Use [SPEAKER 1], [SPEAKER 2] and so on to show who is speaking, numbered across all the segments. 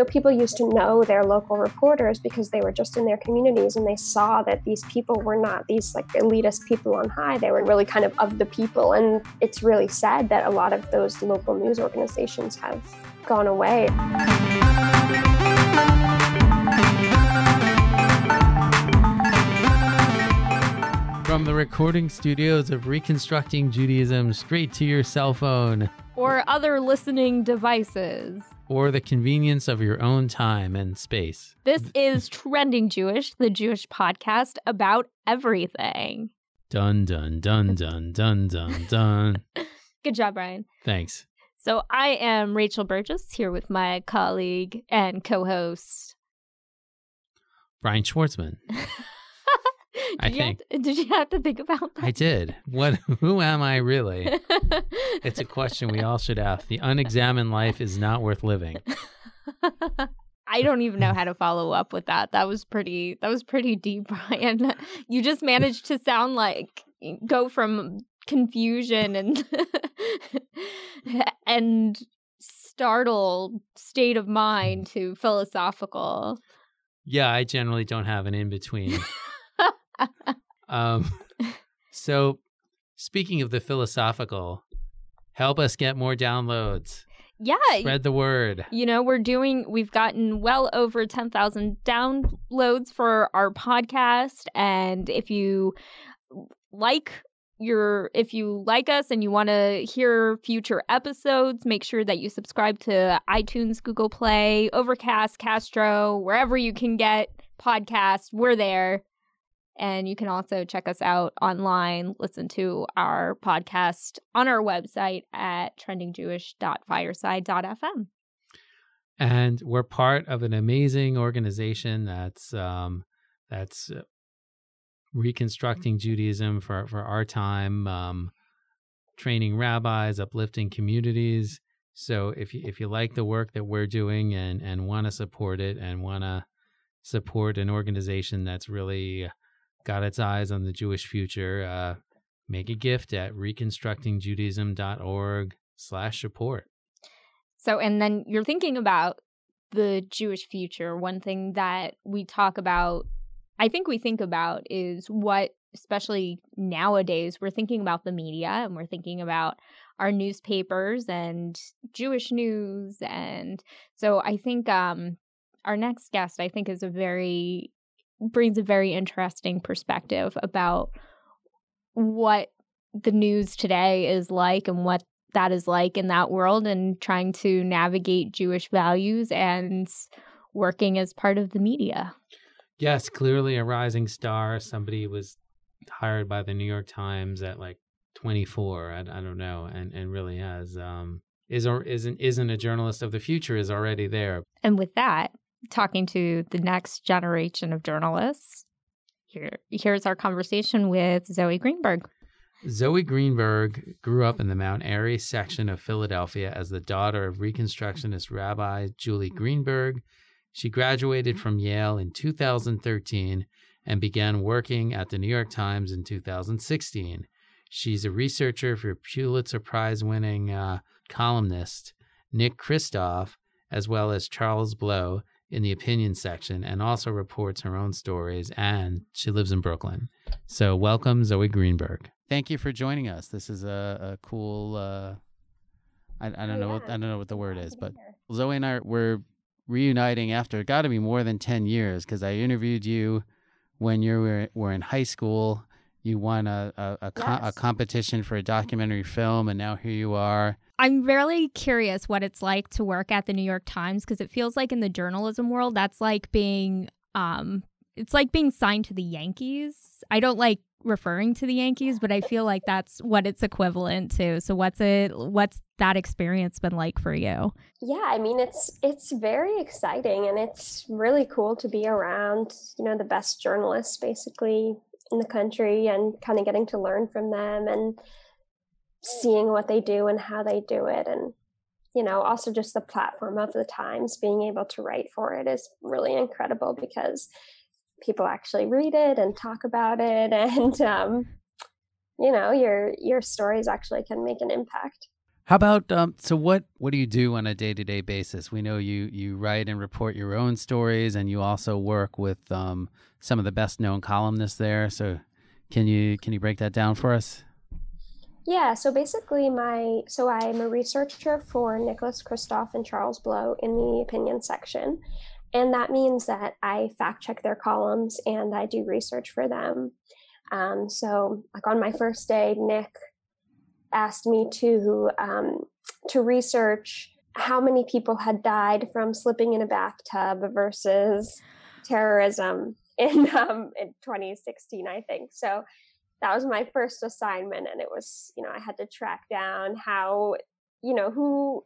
[SPEAKER 1] know, people used to know their local reporters because they were just in their communities and they saw that these people were not these like elitist people on high. They were really kind of of the people. And it's really sad that a lot of those local news organizations have gone away.
[SPEAKER 2] From the recording studios of Reconstructing Judaism straight to your cell phone
[SPEAKER 3] or other listening devices
[SPEAKER 2] or the convenience of your own time and space.
[SPEAKER 3] This is Trending Jewish, the Jewish podcast about everything.
[SPEAKER 2] Dun dun dun dun dun dun dun.
[SPEAKER 3] Good job, Brian.
[SPEAKER 2] Thanks.
[SPEAKER 3] So I am Rachel Burgess here with my colleague and co-host
[SPEAKER 2] Brian Schwartzman. I think.
[SPEAKER 3] To, did you have to think about that?
[SPEAKER 2] I did. What? Who am I really? it's a question we all should ask. The unexamined life is not worth living.
[SPEAKER 3] I don't even know how to follow up with that. That was pretty. That was pretty deep, Brian. You just managed to sound like go from confusion and and startled state of mind to philosophical.
[SPEAKER 2] Yeah, I generally don't have an in between. Um, so, speaking of the philosophical, help us get more downloads.
[SPEAKER 3] Yeah.
[SPEAKER 2] Spread the word.
[SPEAKER 3] You know, we're doing, we've gotten well over 10,000 downloads for our podcast. And if you like your if you like us and you want to hear future episodes make sure that you subscribe to itunes google play overcast castro wherever you can get podcasts we're there and you can also check us out online, listen to our podcast on our website at trendingjewish.fireside.fm.
[SPEAKER 2] And we're part of an amazing organization that's um, that's uh, reconstructing Judaism for, for our time, um, training rabbis, uplifting communities. So if you if you like the work that we're doing and and want to support it and want to support an organization that's really got its eyes on the Jewish future, uh, make a gift at reconstructingjudaism.org slash support.
[SPEAKER 3] So, and then you're thinking about the Jewish future. One thing that we talk about, I think we think about is what, especially nowadays, we're thinking about the media and we're thinking about our newspapers and Jewish news. And so I think um, our next guest, I think, is a very brings a very interesting perspective about what the news today is like and what that is like in that world and trying to navigate Jewish values and working as part of the media.
[SPEAKER 2] Yes, clearly a rising star. Somebody was hired by the New York Times at like 24. I, I don't know, and and really has um, is or isn't isn't a journalist of the future is already there.
[SPEAKER 3] And with that, talking to the next generation of journalists. Here, here's our conversation with Zoe Greenberg.
[SPEAKER 2] Zoe Greenberg grew up in the Mount Airy section of Philadelphia as the daughter of Reconstructionist Rabbi Julie Greenberg. She graduated from Yale in 2013 and began working at the New York Times in 2016. She's a researcher for Pulitzer Prize winning uh, columnist Nick Kristof, as well as Charles Blow, in the opinion section and also reports her own stories. And she lives in Brooklyn. So, welcome, Zoe Greenberg. Thank you for joining us. This is a, a cool. Uh, I, I don't know. What, I don't know what the word is, but Zoe and I were reuniting after got to be more than ten years because I interviewed you when you were, were in high school. You won a a, a, yes. a competition for a documentary film, and now here you are
[SPEAKER 3] I'm really curious what it's like to work at the New York Times because it feels like in the journalism world, that's like being, um, it's like being signed to the Yankees. I don't like referring to the Yankees, but I feel like that's what it's equivalent to. So what's it, what's that experience been like for you?
[SPEAKER 1] Yeah, I mean, it's, it's very exciting and it's really cool to be around, you know, the best journalists basically in the country and kind of getting to learn from them and, seeing what they do and how they do it. And you know also just the platform of the times being able to write for it is really incredible because people actually read it and talk about it and um, you know your your stories actually can make an impact
[SPEAKER 2] How about um, so what what do you do on a day to day basis? We know you you write and report your own stories, and you also work with um, some of the best known columnists there. So can you can you break that down for us?
[SPEAKER 1] Yeah, so basically my so I'm a researcher for Nicholas Kristof and Charles Blow in the opinion section. And that means that I fact check their columns and I do research for them. Um, so like on my first day, Nick asked me to um, to research how many people had died from slipping in a bathtub versus terrorism in um, in 2016, I think. So that was my first assignment, and it was you know I had to track down how you know who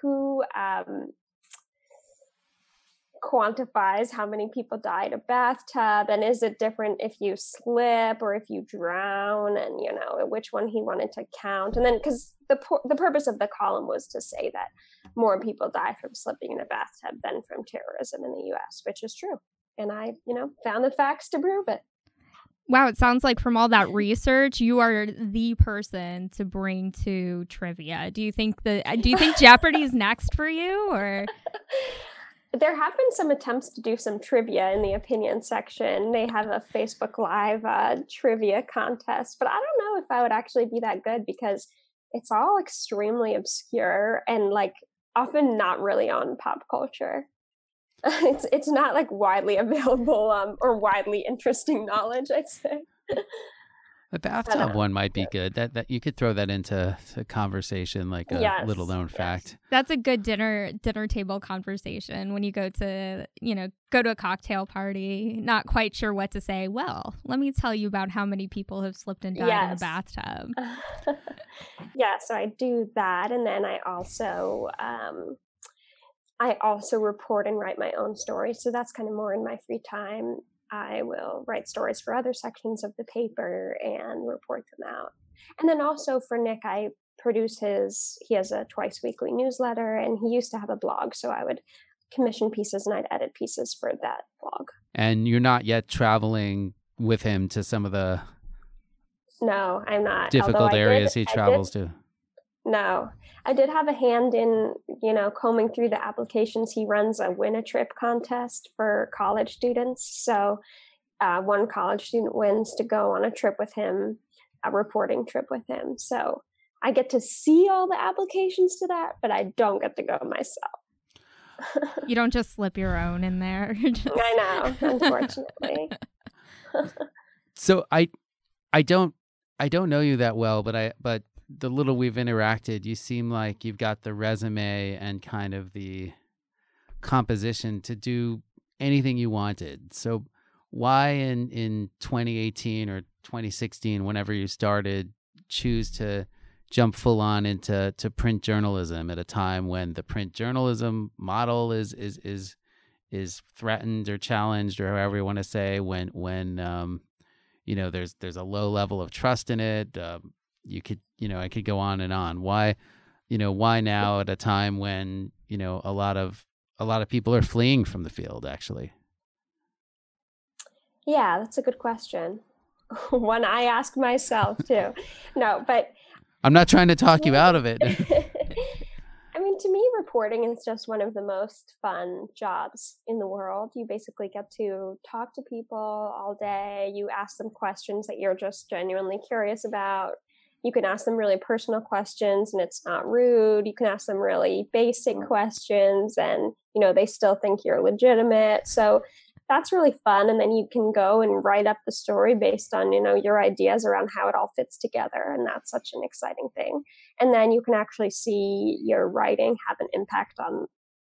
[SPEAKER 1] who um, quantifies how many people die in a bathtub and is it different if you slip or if you drown and you know which one he wanted to count? And then because the the purpose of the column was to say that more people die from slipping in a bathtub than from terrorism in the US which is true. And I you know found the facts to prove it.
[SPEAKER 3] Wow, it sounds like from all that research, you are the person to bring to trivia. Do you think the do you think Jeopardy is next for you or
[SPEAKER 1] there have been some attempts to do some trivia in the opinion section. They have a Facebook Live uh, trivia contest, but I don't know if I would actually be that good because it's all extremely obscure and like often not really on pop culture. it's it's not like widely available um, or widely interesting knowledge. I'd say.
[SPEAKER 2] The bathtub one might be good. That that you could throw that into a conversation like a yes, little known yes. fact.
[SPEAKER 3] That's a good dinner dinner table conversation when you go to you know go to a cocktail party, not quite sure what to say. Well, let me tell you about how many people have slipped and died yes. in the bathtub.
[SPEAKER 1] yeah, so I do that, and then I also um, I also report and write my own stories. So that's kind of more in my free time. I will write stories for other sections of the paper and report them out. And then also for Nick, I produce his, he has a twice weekly newsletter and he used to have a blog. So I would commission pieces and I'd edit pieces for that blog.
[SPEAKER 2] And you're not yet traveling with him to some of the
[SPEAKER 1] no, I'm not.
[SPEAKER 2] Difficult areas did, he travels
[SPEAKER 1] did,
[SPEAKER 2] to.
[SPEAKER 1] No, I did have a hand in, you know, combing through the applications. He runs a win a trip contest for college students. So uh, one college student wins to go on a trip with him, a reporting trip with him. So I get to see all the applications to that, but I don't get to go myself.
[SPEAKER 3] you don't just slip your own in there.
[SPEAKER 1] just... I know, unfortunately.
[SPEAKER 2] so I I don't I don't know you that well, but I but the little we've interacted, you seem like you've got the resume and kind of the composition to do anything you wanted. So why in in 2018 or 2016 whenever you started choose to jump full on into to print journalism at a time when the print journalism model is is is is threatened or challenged or however you want to say when when um, you know there's there's a low level of trust in it um, you could you know i could go on and on. Why you know why now at a time when you know a lot of a lot of people are fleeing from the field actually?
[SPEAKER 1] Yeah that's a good question. One i ask myself too. No but
[SPEAKER 2] i'm not trying to talk you out of it.
[SPEAKER 1] I mean to me reporting is just one of the most fun jobs in the world. You basically get to talk to people all day. You ask them questions that you're just genuinely curious about you can ask them really personal questions and it's not rude. You can ask them really basic questions and you know they still think you're legitimate. So that's really fun. And then you can go and write up the story based on you know your ideas around how it all fits together. And that's such an exciting thing. And then you can actually see your writing have an impact on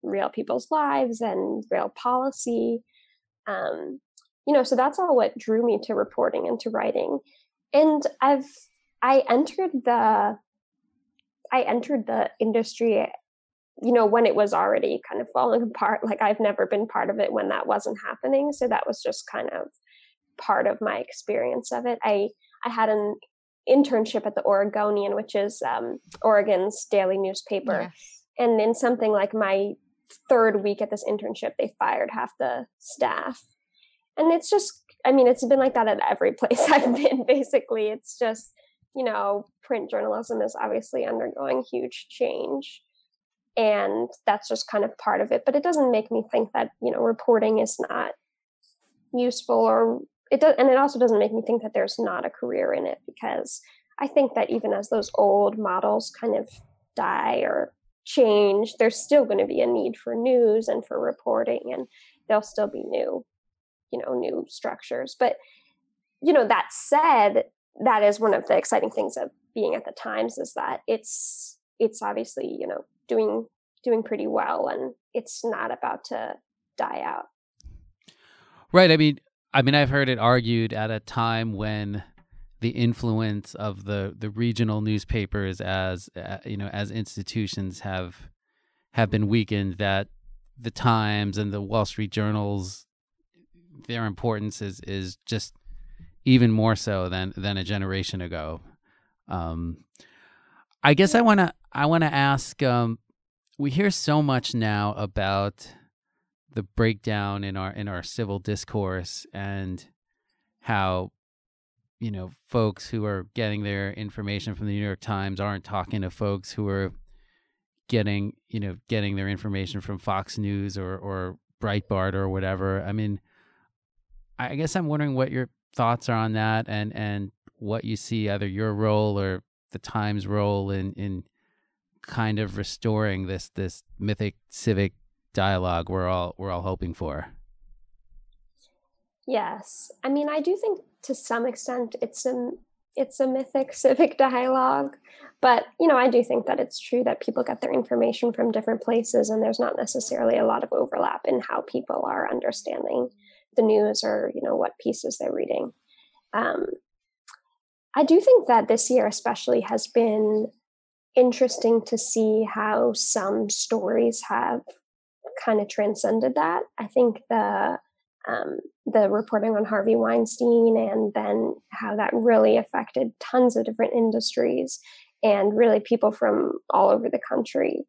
[SPEAKER 1] real people's lives and real policy. Um, you know so that's all what drew me to reporting and to writing. And i've I entered the I entered the industry you know when it was already kind of falling apart like I've never been part of it when that wasn't happening so that was just kind of part of my experience of it. I I had an internship at the Oregonian which is um, Oregon's daily newspaper yes. and in something like my third week at this internship they fired half the staff. And it's just I mean it's been like that at every place I've been basically. It's just you know, print journalism is obviously undergoing huge change. And that's just kind of part of it. But it doesn't make me think that, you know, reporting is not useful or it does and it also doesn't make me think that there's not a career in it because I think that even as those old models kind of die or change, there's still going to be a need for news and for reporting, and there'll still be new, you know, new structures. But, you know, that said, that is one of the exciting things of being at the Times is that it's it's obviously you know doing doing pretty well, and it's not about to die out.
[SPEAKER 2] Right. I mean, I mean, I've heard it argued at a time when the influence of the the regional newspapers as uh, you know as institutions have have been weakened that the Times and the Wall Street Journals their importance is is just even more so than than a generation ago. Um, I guess I want to I want to ask um, we hear so much now about the breakdown in our in our civil discourse and how you know folks who are getting their information from the New York Times aren't talking to folks who are getting you know getting their information from Fox News or or Breitbart or whatever. I mean, I guess I'm wondering what your thoughts are on that and and what you see either your role or the Times role in in kind of restoring this this mythic civic dialogue we're all we're all hoping for.
[SPEAKER 1] Yes. I mean, I do think to some extent it's a it's a mythic civic dialogue, but you know, I do think that it's true that people get their information from different places and there's not necessarily a lot of overlap in how people are understanding the news or, you know, what pieces they're reading. Um, I do think that this year especially has been interesting to see how some stories have kind of transcended that. I think the um, the reporting on Harvey Weinstein and then how that really affected tons of different industries and really people from all over the country,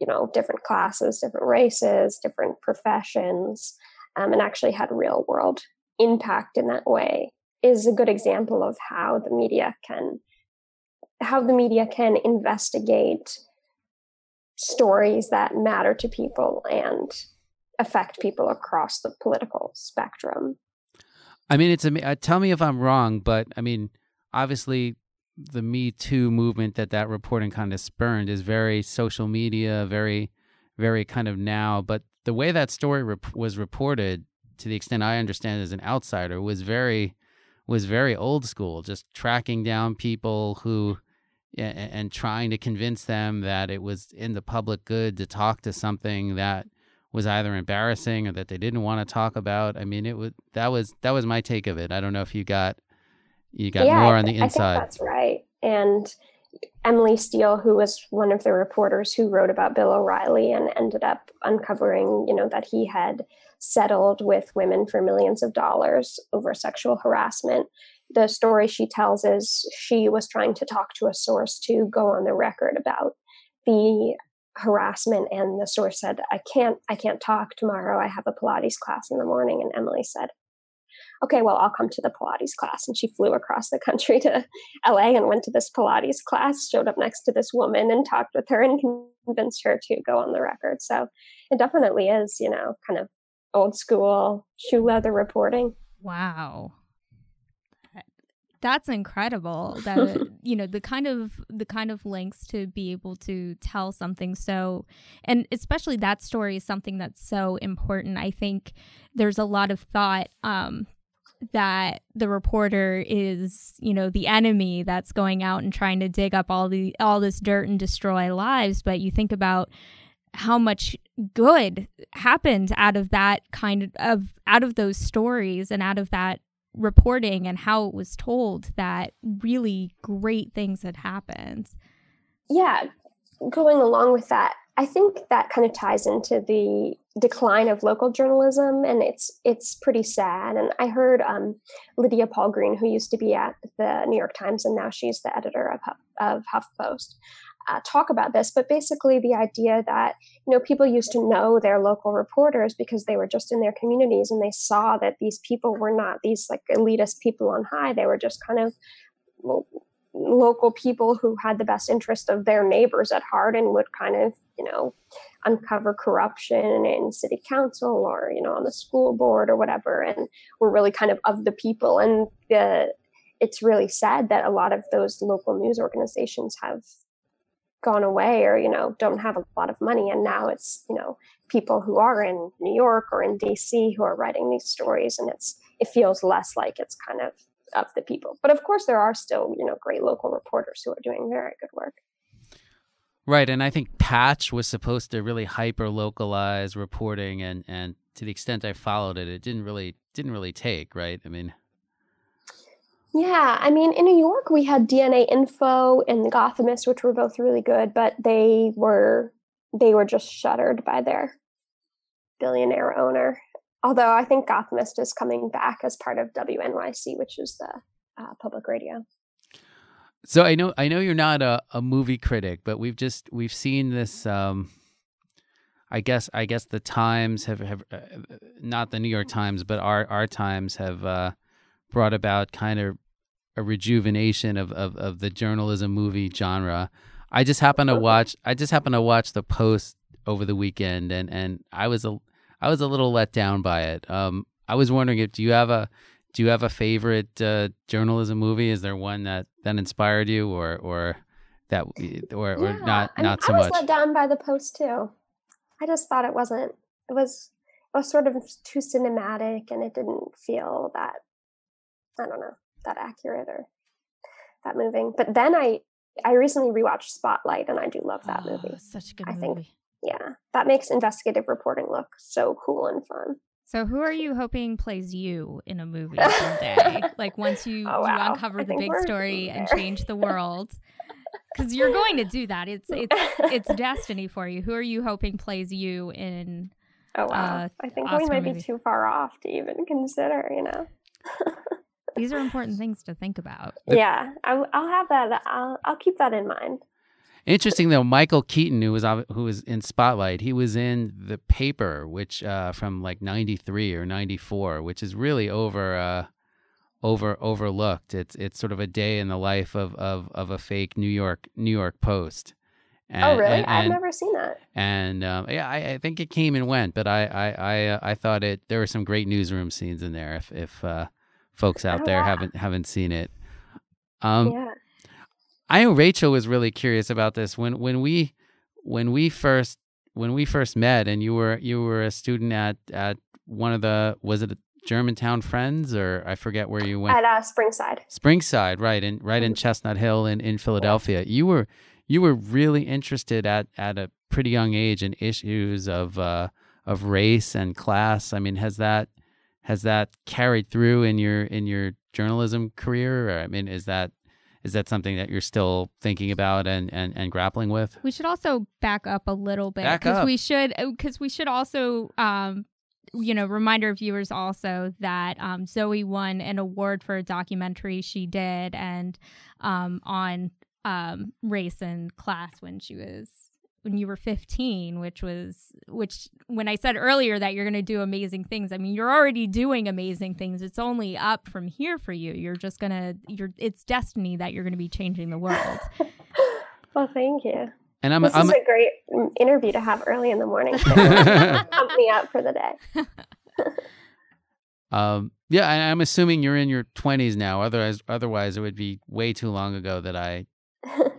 [SPEAKER 1] you know, different classes, different races, different professions, um, and actually had real world impact in that way is a good example of how the media can how the media can investigate stories that matter to people and affect people across the political spectrum.
[SPEAKER 2] I mean, it's uh, tell me if I'm wrong, but I mean, obviously, the Me Too movement that that reporting kind of spurned is very social media, very, very kind of now. But the way that story rep- was reported, to the extent I understand as an outsider, was very, was very old school. Just tracking down people who and, and trying to convince them that it was in the public good to talk to something that was either embarrassing or that they didn't want to talk about. I mean, it was that was that was my take of it. I don't know if you got you got yeah, more on the inside.
[SPEAKER 1] that's right. And Emily Steel, who was one of the reporters who wrote about Bill O'Reilly and ended up uncovering, you know, that he had settled with women for millions of dollars over sexual harassment. The story she tells is she was trying to talk to a source to go on the record about the harassment and the source said i can't i can't talk tomorrow. I have a pilates class in the morning. And emily said okay well i'll come to the pilates class. And she flew across the country to la and went to this pilates class showed up next to this woman and talked with her and convinced her to go on the record. So it definitely is you know kind of old school shoe leather reporting.
[SPEAKER 3] Wow. That's incredible that you know the kind of the kind of links to be able to tell something so and especially that story is something that's so important. I think there's a lot of thought um that the reporter is you know the enemy that's going out and trying to dig up all the all this dirt and destroy lives but you think about how much good happened out of that kind of, of out of those stories and out of that reporting and how it was told that really great things had happened.
[SPEAKER 1] Yeah, going along with that, I think that kind of ties into the decline of local journalism, and it's it's pretty sad. And I heard um, Lydia Polgreen, who used to be at the New York Times, and now she's the editor of of HuffPost uh, talk about this, but basically the idea that you know people used to know their local reporters because they were just in their communities and they saw that these people were not these like elitist people on high; they were just kind of local people who had the best interest of their neighbors at heart and would kind of, you know, uncover corruption in city council or, you know, on the school board or whatever. And were really kind of of the people. And the, it's really sad that a lot of those local news organizations have gone away or, you know, don't have a lot of money. And now it's, you know, people who are in New York or in DC who are writing these stories. And it's, it feels less like it's kind of of the people. But of course, there are still you know great local reporters who are doing very good work.
[SPEAKER 2] Right, and I think Patch was supposed to really hyper localize reporting, and and to the extent I followed it, it didn't really didn't really take. Right, I mean.
[SPEAKER 1] Yeah, I mean, in New York, we had DNA Info and The Gothamist, which were both really good, but they were they were just shuttered by their billionaire owner although I think Gothamist is coming back as part of WNYC, which is the uh, public radio.
[SPEAKER 2] So I know I know you're not a, a movie critic, but we've just we've seen this. Um, I guess I guess the Times have have uh, not the New York Times, but our our Times have uh, brought about kind of a rejuvenation of, of of the journalism movie genre. I just happened to watch I just happened to watch the Post over the weekend, and and I was a I was a little let down by it. Um, I was wondering if do you have a do you have a favorite uh, journalism movie? Is there one that that inspired you, or or that or or yeah, not I not so much? I
[SPEAKER 1] was let down by the post too. I just thought it wasn't. It was it was sort of too cinematic, and it didn't feel that I don't know that accurate or that moving. But then I I recently rewatched Spotlight, and I do love that oh, movie.
[SPEAKER 3] Such a good I movie. Think
[SPEAKER 1] yeah, that makes investigative reporting look so cool and fun.
[SPEAKER 3] So, who are you hoping plays you in a movie someday? like once you, oh, wow. you uncover I the big story and change the world, because you're going to do that. It's it's it's destiny for you. Who are you hoping plays you in?
[SPEAKER 1] Oh wow! Uh, I think Oscar we might movie? be too far off to even consider. You know.
[SPEAKER 3] These are important things to think about.
[SPEAKER 1] Yeah, I, will have that. I'll I'll keep that in mind.
[SPEAKER 2] Interesting though, Michael Keaton, who was who was in Spotlight, he was in the paper, which uh, from like '93 or '94, which is really over uh, over overlooked. It's it's sort of a day in the life of of, of a fake New York New York Post.
[SPEAKER 1] Oh, and, oh really? And, I've never seen that.
[SPEAKER 2] And um, yeah, I, I, think it came and went, but I I I, uh, I, thought it. There were some great newsroom scenes in there. If if uh, folks out oh, there haven't haven't seen it. Um, yeah. I know Rachel was really curious about this when when we when we first when we first met and you were you were a student at at one of the was it Germantown Friends or I forget where you went
[SPEAKER 1] at uh, Springside.
[SPEAKER 2] Springside, right in right in mm-hmm. Chestnut Hill in in Philadelphia. You were you were really interested at at a pretty young age in issues of uh, of race and class. I mean, has that has that carried through in your in your journalism career? Or, I mean, is that is that something that you're still thinking about and and, and grappling with?
[SPEAKER 3] We should also back up a little bit because we should because uh, we should also um you know remind our viewers also that um, zoe won an award for a documentary she did and um, on um, race and class when she was when you were 15 which was which when i said earlier that you're going to do amazing things i mean you're already doing amazing things. It's only up from here for you. You're just going to you're it's destiny that you're going to be changing the world.
[SPEAKER 1] Well thank you.
[SPEAKER 2] And I'm,
[SPEAKER 1] this
[SPEAKER 2] I'm
[SPEAKER 1] is a great interview to have early in the morning. Pump me up for the day.
[SPEAKER 2] Um yeah i'm assuming you're in your 20s now. Otherwise otherwise it would be way too long ago that i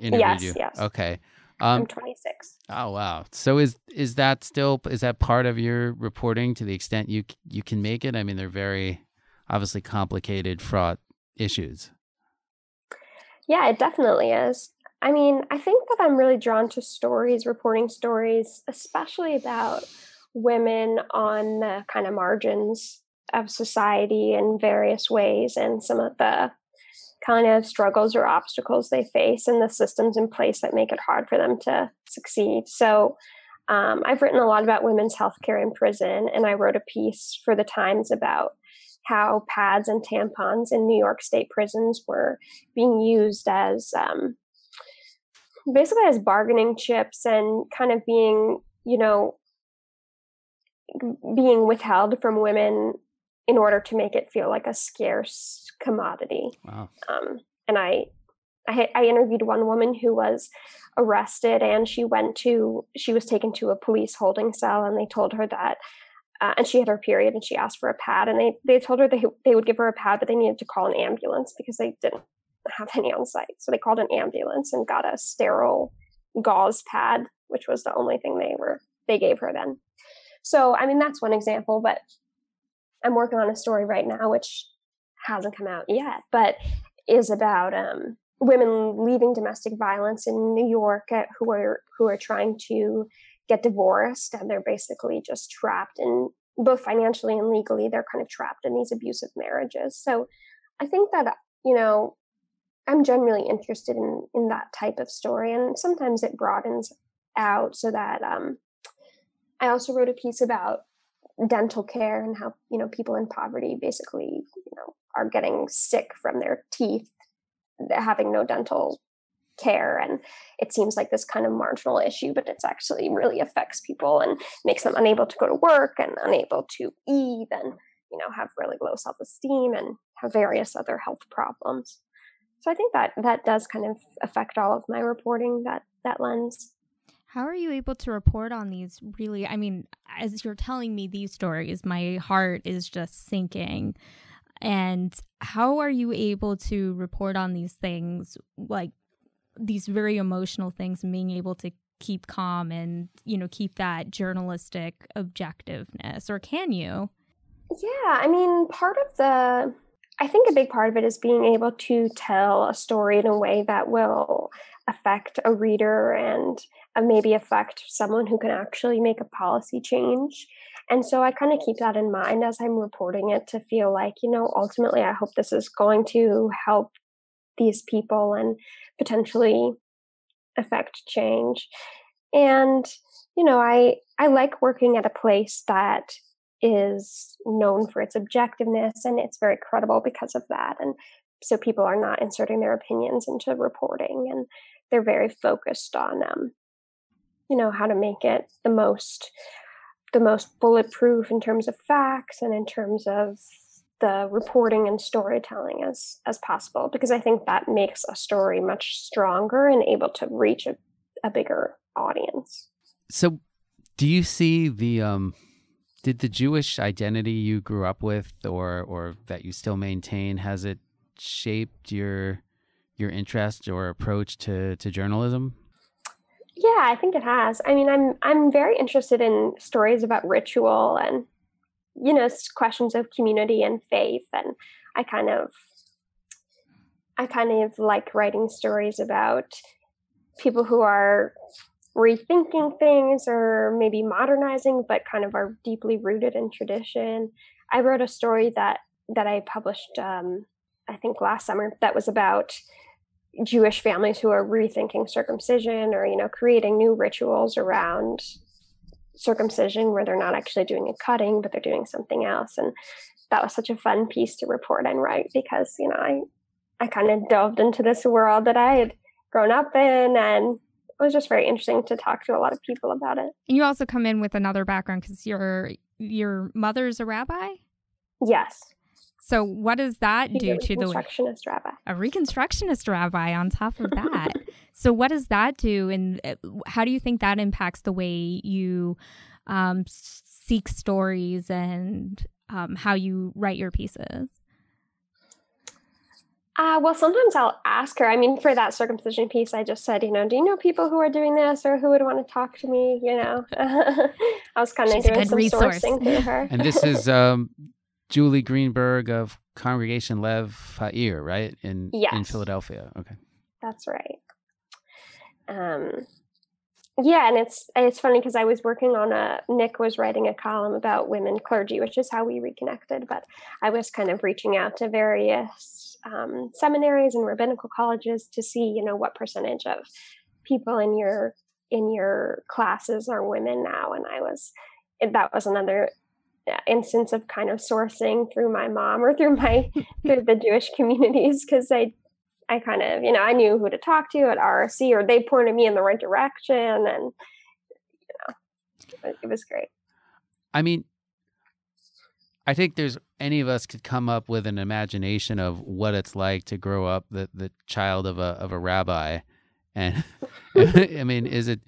[SPEAKER 2] interviewed
[SPEAKER 1] yes,
[SPEAKER 2] you.
[SPEAKER 1] yes.
[SPEAKER 2] okay
[SPEAKER 1] um, I'm 26.
[SPEAKER 2] Oh wow! So is is that still is that part of your reporting to the extent you you can make it? I mean, they're very obviously complicated, fraught issues.
[SPEAKER 1] Yeah, it definitely is. I mean, I think that I'm really drawn to stories, reporting stories, especially about women on the kind of margins of society in various ways and some of the kind of struggles or obstacles they face and the systems in place that make it hard for them to succeed. So, um, I've written a lot about women's healthcare in prison, and I wrote a piece for the Times about how pads and tampons in New York State prisons were being used as um, basically as bargaining chips and kind of being, you know, being withheld from women in order to make it feel like a scarce commodity.
[SPEAKER 2] Wow.
[SPEAKER 1] Um, and I, I, I interviewed one woman who was arrested and she went to she was taken to a police holding cell and they told her that uh, and she had her period and she asked for a pad and they they told her they they would give her a pad but they needed to call an ambulance because they didn't have any on site so they called an ambulance and got a sterile gauze pad which was the only thing they were they gave her then so i mean that's one example but i'm working on a story right now which hasn't come out yet but is about um, women leaving domestic violence in New York who are who are trying to get divorced and they're basically just trapped in both financially and legally they're kind of trapped in these abusive marriages. So I think that you know I'm generally interested in in that type of story and sometimes it broadens out so that um, I also wrote a piece about dental care and how you know people in poverty basically you know are getting sick from their teeth having no dental care and it seems like this kind of marginal issue but it's actually really affects people and makes them unable to go to work and unable to eat and you know have really low self-esteem and have various other health problems. So i think that that does kind of affect all of my reporting that that lens.
[SPEAKER 3] How are you able to report on these really i mean as you're telling me these stories my heart is just sinking and how are you able to report on these things, like these very emotional things, and being able to keep calm and, you know, keep that journalistic objectiveness? Or can you?
[SPEAKER 1] Yeah, I mean, part of the I think a big part of it is being able to tell a story in a way that will affect a reader and uh, maybe affect someone who can actually make a policy change. And so I kind of keep that in mind as I'm reporting it to feel like, you know, ultimately I hope this is going to help these people and potentially affect change. And, you know, I I like working at a place that is known for its objectiveness and it's very credible because of that. And so people are not inserting their opinions into reporting and they're very focused on um, you know, how to make it the most the most bulletproof in terms of facts and in terms of the reporting and storytelling as as possible because i think that makes a story much stronger and able to reach a, a bigger audience.
[SPEAKER 2] So do you see the um did the jewish identity you grew up with or or that you still maintain has it shaped your your interest or approach to to journalism
[SPEAKER 1] yeah, I think it has. I mean, I'm I'm very interested in stories about ritual and you know questions of community and faith, and I kind of I kind of like writing stories about people who are rethinking things or maybe modernizing, but kind of are deeply rooted in tradition. I wrote a story that that I published, um, I think last summer, that was about Jewish families who are rethinking circumcision or, you know, creating new rituals around circumcision where they're not actually doing a cutting, but they're doing something else. And that was such a fun piece to report and write because, you know, I, I kind of delved into this world that I had grown up in and it was just very interesting to talk to a lot of people about it.
[SPEAKER 3] You also come in with another background because your your mother's a rabbi.
[SPEAKER 1] Yes.
[SPEAKER 3] So what does that do to the
[SPEAKER 1] reconstructionist rabbi?
[SPEAKER 3] A reconstructionist rabbi on top of that. so what does that do, and uh, how do you think that impacts the way you um, seek stories and um, how you write your pieces?
[SPEAKER 1] Uh, well, sometimes I'll ask her. I mean, for that circumcision piece, I just said, you know, do you know people who are doing this or who would want to talk to me? You know, I was kind of doing some resource. sourcing to her.
[SPEAKER 2] And this is um, Julie Greenberg of Congregation Lev Ha'ir, right? In
[SPEAKER 1] yes.
[SPEAKER 2] in Philadelphia. Okay.
[SPEAKER 1] That's right. Um yeah, and it's it's funny because I was working on a Nick was writing a column about women clergy, which is how we reconnected. But I was kind of reaching out to various um, seminaries and rabbinical colleges to see, you know, what percentage of people in your in your classes are women now. And I was that was another instance of kind of sourcing through my mom or through my through the Jewish communities because I I kind of you know I knew who to talk to at RRC or they pointed me in the right direction and you know it, it was great.
[SPEAKER 2] I mean, I think there's any of us could come up with an imagination of what it's like to grow up the, the child of a of a rabbi and i mean is it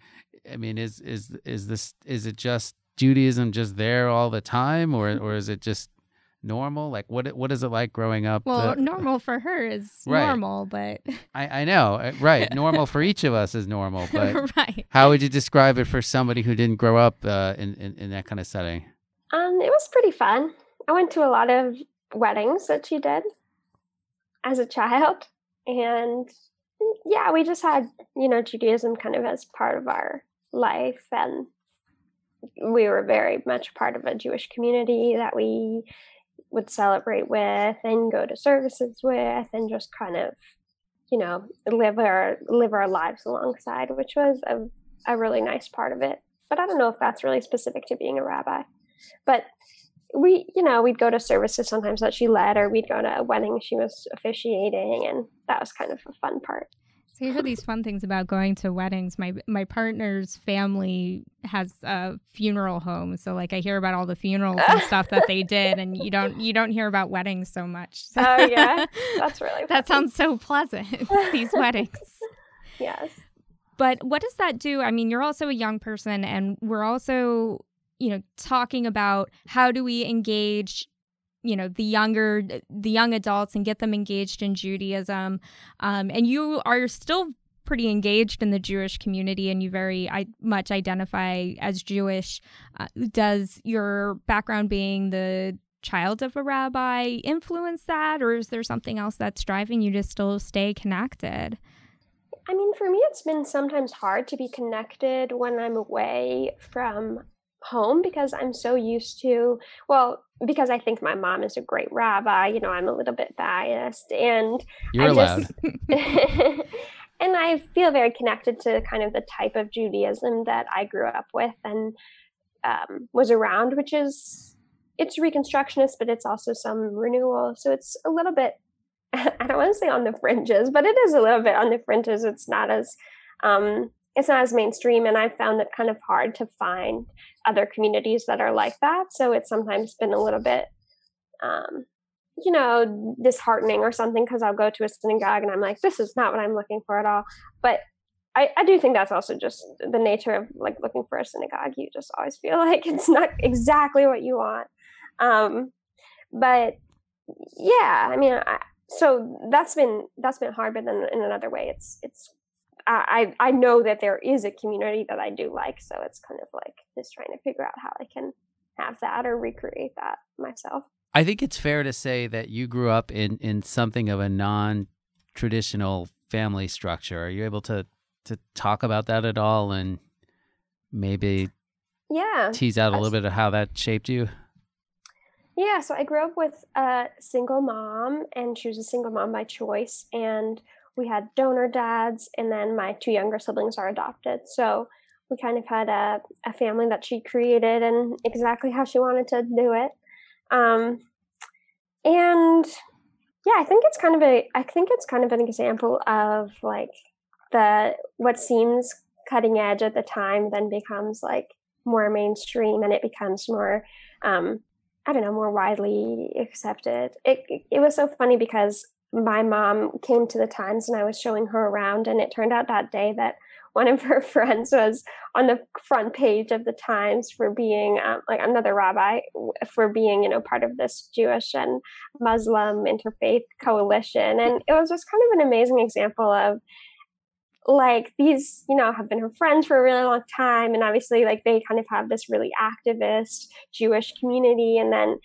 [SPEAKER 2] i mean is is is this is it just judaism just there all the time or or is it just normal like what what is it like growing up
[SPEAKER 3] well normal for her is right. normal but
[SPEAKER 2] I, I know uh, right normal for each of us is normal but right. how would you describe it for somebody who didn't grow up uh, in, in in that kind of setting
[SPEAKER 1] um it was pretty fun I went to a lot of weddings that she did as a child. And yeah, we just had, you know, Judaism kind of as part of our life. And we were very much part of a Jewish community that we would celebrate with and go to services with and just kind of, you know, live our live our lives alongside, which was a, a really nice part of it. But I don't know if that's really specific to being a rabbi. But we, you know, we'd go to services sometimes that she led, or we'd go to a wedding she was officiating, and that was kind of a fun part.
[SPEAKER 3] So you hear these fun things about going to weddings. My my partner's family has a funeral home, so like I hear about all the funerals and stuff that they did, and you don't you don't hear about weddings so much.
[SPEAKER 1] Oh uh, yeah, that's really
[SPEAKER 3] that sounds so pleasant. these weddings.
[SPEAKER 1] Yes.
[SPEAKER 3] But what does that do? I mean, you're also a young person, and we're also you know talking about how do we engage you know the younger the young adults and get them engaged in judaism. Um, and you are still pretty engaged in the jewish community and you very I, much identify as jewish. Uh, does your background being the child of a rabbi influence that or is there something else that's driving you to still stay connected?
[SPEAKER 1] I mean, for me, it's been sometimes hard to be connected when I'm away from home because I'm so used to, well, because I think my mom is a great rabbi, you know, I'm a little bit biased and
[SPEAKER 2] You're
[SPEAKER 1] I
[SPEAKER 2] allowed.
[SPEAKER 1] Just, and I feel very connected to kind of the type of Judaism that I grew up with and um, was around, which is it's reconstructionist, but it's also some renewal. So it's a little bit, I don't want to say on the fringes, but it is a little bit on the fringes. It's not as um, it's not as mainstream and i've found it kind of hard to find other communities that are like that. So it's sometimes been a little bit um, you know disheartening or something because i'll go to a synagogue and i'm like this is not what i'm looking for at all. But I, I do think that's also just the nature of like looking for a synagogue. You just always feel like it's not exactly what you want. Um, but yeah i mean I, so that's been that's been hard but then in another way it's it's I I know that there is a community that I do like, so it's kind of like just trying to figure out how I can have that or recreate that myself.
[SPEAKER 2] I think it's fair to say that you grew up in in something of a non traditional family structure. Are you able to to talk about that at all and maybe
[SPEAKER 1] yeah
[SPEAKER 2] tease out a little bit of how that shaped you?
[SPEAKER 1] Yeah, so I grew up with a single mom, and she was a single mom by choice, and we had donor dads, and then my two younger siblings are adopted. So we kind of had a, a family that she created and exactly how she wanted to do it. Um, and yeah, I think it's kind of a I think it's kind of an example of like the what seems cutting edge at the time then becomes like more mainstream and it becomes more um, I don't know more widely accepted. It it was so funny because my mom came to the Times and I was showing her around, and it turned out that day that one of her friends was on the front page of the Times for being um, like another rabbi for being you know part of this Jewish and Muslim interfaith coalition, and it was just kind of an amazing example of like these you know have been her friends for a really long time and obviously like they kind of have this really activist jewish community and then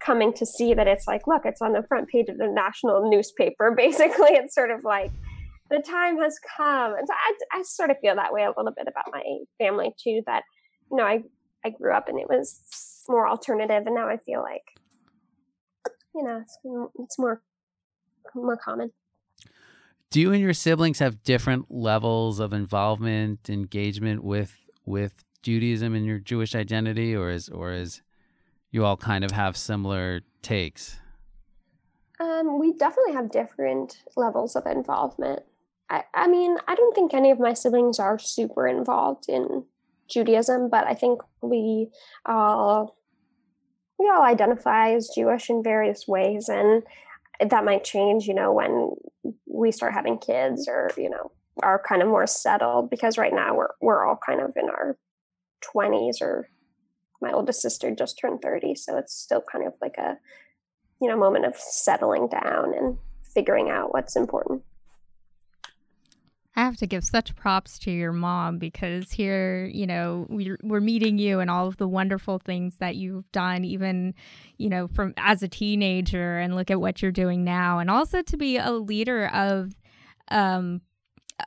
[SPEAKER 1] coming to see that it's like, look, it's on the front page of the national newspaper. Basically, it's sort of like the time has come. And so I, I sort of feel that way a little bit about my family too, that, you know, I, I grew up and it was more alternative. And now I feel like, you know, it's, it's more, more common.
[SPEAKER 2] Do you and your siblings have different levels of involvement, engagement with, with Judaism and your Jewish identity, or is, or is, you all kind of have similar takes?
[SPEAKER 1] Um, we definitely have different levels of involvement. I, I mean, I don't think any of my siblings are super involved in Judaism, but I think we all we all identify as Jewish in various ways, and that might change, you know, when we start having kids or you know are kind of more settled. Because right now we're we're all kind of in our twenties, or my oldest sister just turned thirty, so it's still kind of like a you know moment of settling down and figuring out what's important.
[SPEAKER 3] I have to give such props to your mom because here, you know, we're, we're meeting you and all of the wonderful things that you've done, even, you know, from as a teenager and look at what you're doing now. And also to be a leader of, um,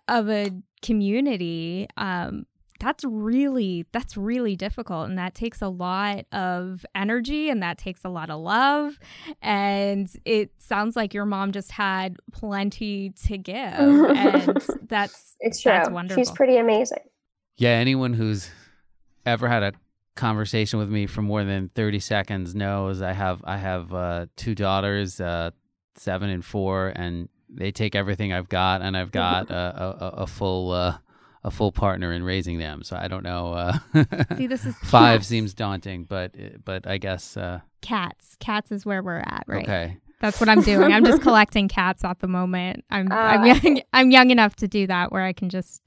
[SPEAKER 3] of a community, um, that's really that's really difficult and that takes a lot of energy and that takes a lot of love and it sounds like your mom just had plenty to give and that's
[SPEAKER 1] it's true
[SPEAKER 3] that's wonderful.
[SPEAKER 1] she's pretty amazing
[SPEAKER 2] yeah anyone who's ever had a conversation with me for more than 30 seconds knows i have i have uh, two daughters uh, seven and four and they take everything i've got and i've got a, a, a full uh, a full partner in raising them. So I don't know. Uh,
[SPEAKER 3] See, this is
[SPEAKER 2] five
[SPEAKER 3] cats.
[SPEAKER 2] seems daunting, but but I guess uh,
[SPEAKER 3] cats. Cats is where we're at, right?
[SPEAKER 2] Okay.
[SPEAKER 3] That's what I'm doing. I'm just collecting cats at the moment. I'm uh, I'm young. I'm young enough to do that, where I can just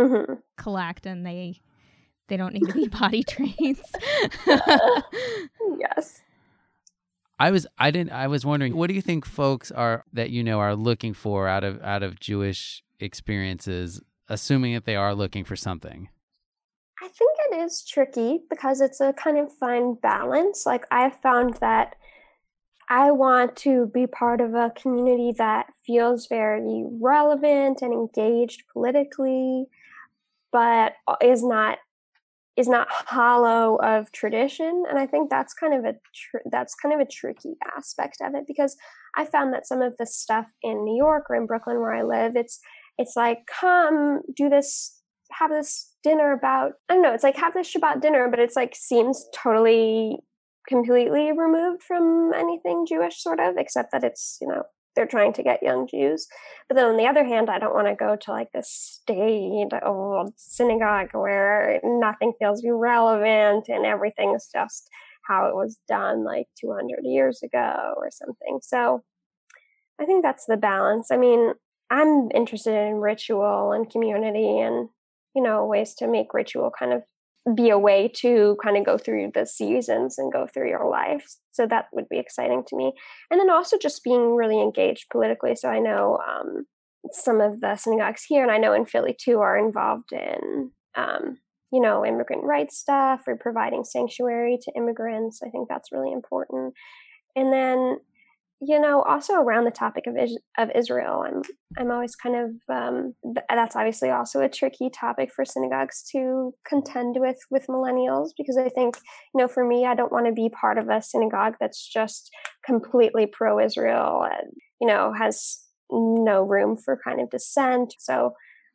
[SPEAKER 3] mm-hmm. collect, and they they don't need to be potty trained.
[SPEAKER 1] yes.
[SPEAKER 2] I was I didn't I was wondering what do you think folks are that you know are looking for out of out of Jewish experiences assuming that they are looking for something?
[SPEAKER 1] I think it is tricky because it's a kind of fine balance. Like I found that I want to be part of a community that feels very relevant and engaged politically, but is not is not hollow of tradition and i think that's kind of a tr- that's kind of a tricky aspect of it because i found that some of the stuff in new york or in brooklyn where i live it's it's like come do this have this dinner about i don't know it's like have this shabbat dinner but it's like seems totally completely removed from anything jewish sort of except that it's you know they're trying to get young jews. But then on the other hand i don't want to go to like this staid old synagogue where nothing feels relevant and everything's just how it was done like 200 years ago or something. So i think that's the balance. I mean I'm interested in ritual and community and, you know, ways to make ritual kind of be a way to kind of go through the seasons and go through your life. So that would be exciting to me. And then also just being really engaged politically. So I know um, some of the synagogues here, and I know in Philly too, are involved in, um, you know, immigrant rights stuff or providing sanctuary to immigrants. I think that's really important. And then you know also around the topic of of Israel I'm I'm always kind of um, that's obviously also a tricky topic for synagogues to contend with with millennials because I think you know for me I don't want to be part of a synagogue that's just completely pro Israel and you know has no room for kind of dissent. So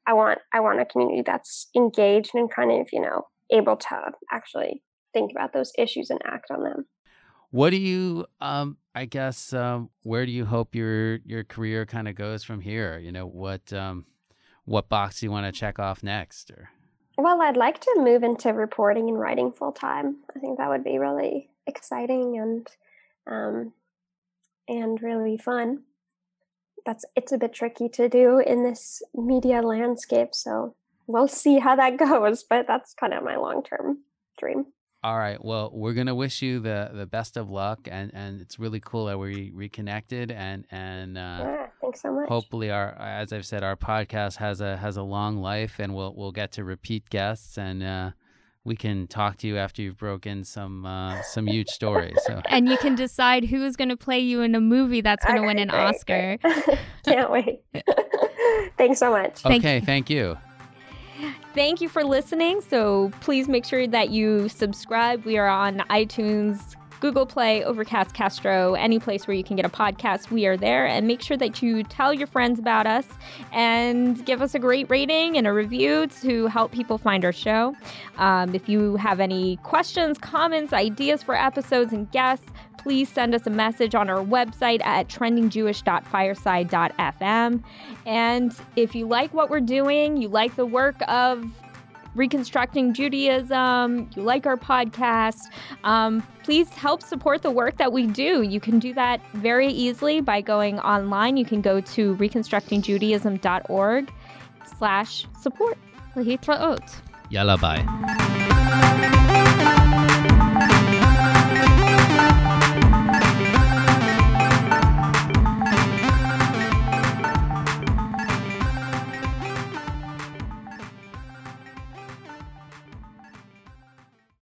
[SPEAKER 1] I want I want a community that's engaged and kind of you know able to actually think about those issues and act on them.
[SPEAKER 2] What do you um I guess um, where do you hope your your career kind of goes from here? You know, what um, what box do you want to check off next? Or
[SPEAKER 1] well, I'd like to move into reporting and writing full time. I think that would be really exciting and um, and really fun. That's it's a bit tricky to do in this media landscape, so we'll see how that goes. But that's kind of my long term dream.
[SPEAKER 2] All right. Well, we're gonna wish you the the best of luck, and and it's really cool that we reconnected, and and uh,
[SPEAKER 1] yeah, thanks so much.
[SPEAKER 2] Hopefully, our as I've said, our podcast has a has a long life, and we'll we'll get to repeat guests, and uh, we can talk to you after you've broken some uh, some huge stories. So.
[SPEAKER 3] And you can decide who is going to play you in a movie that's going to win an great, Oscar.
[SPEAKER 1] Great. Can't wait. Thanks so much.
[SPEAKER 2] Okay, thank, thank you.
[SPEAKER 3] Thank you for listening. So please make sure that you subscribe. We are on iTunes, Google Play, Overcast, Castro, any place where you can get a podcast, we are there. And make sure that you tell your friends about us and give us a great rating and a review to help people find our show. Um, if you have any questions, comments, ideas for episodes, and guests, please send us a message on our website at trendingjewish.fireside.fm. And if you like what we're doing, you like the work of Reconstructing Judaism, you like our podcast, um, please help support the work that we do. You can do that very easily by going online. You can go to reconstructingjudaism.org slash support.
[SPEAKER 2] Yalla bye.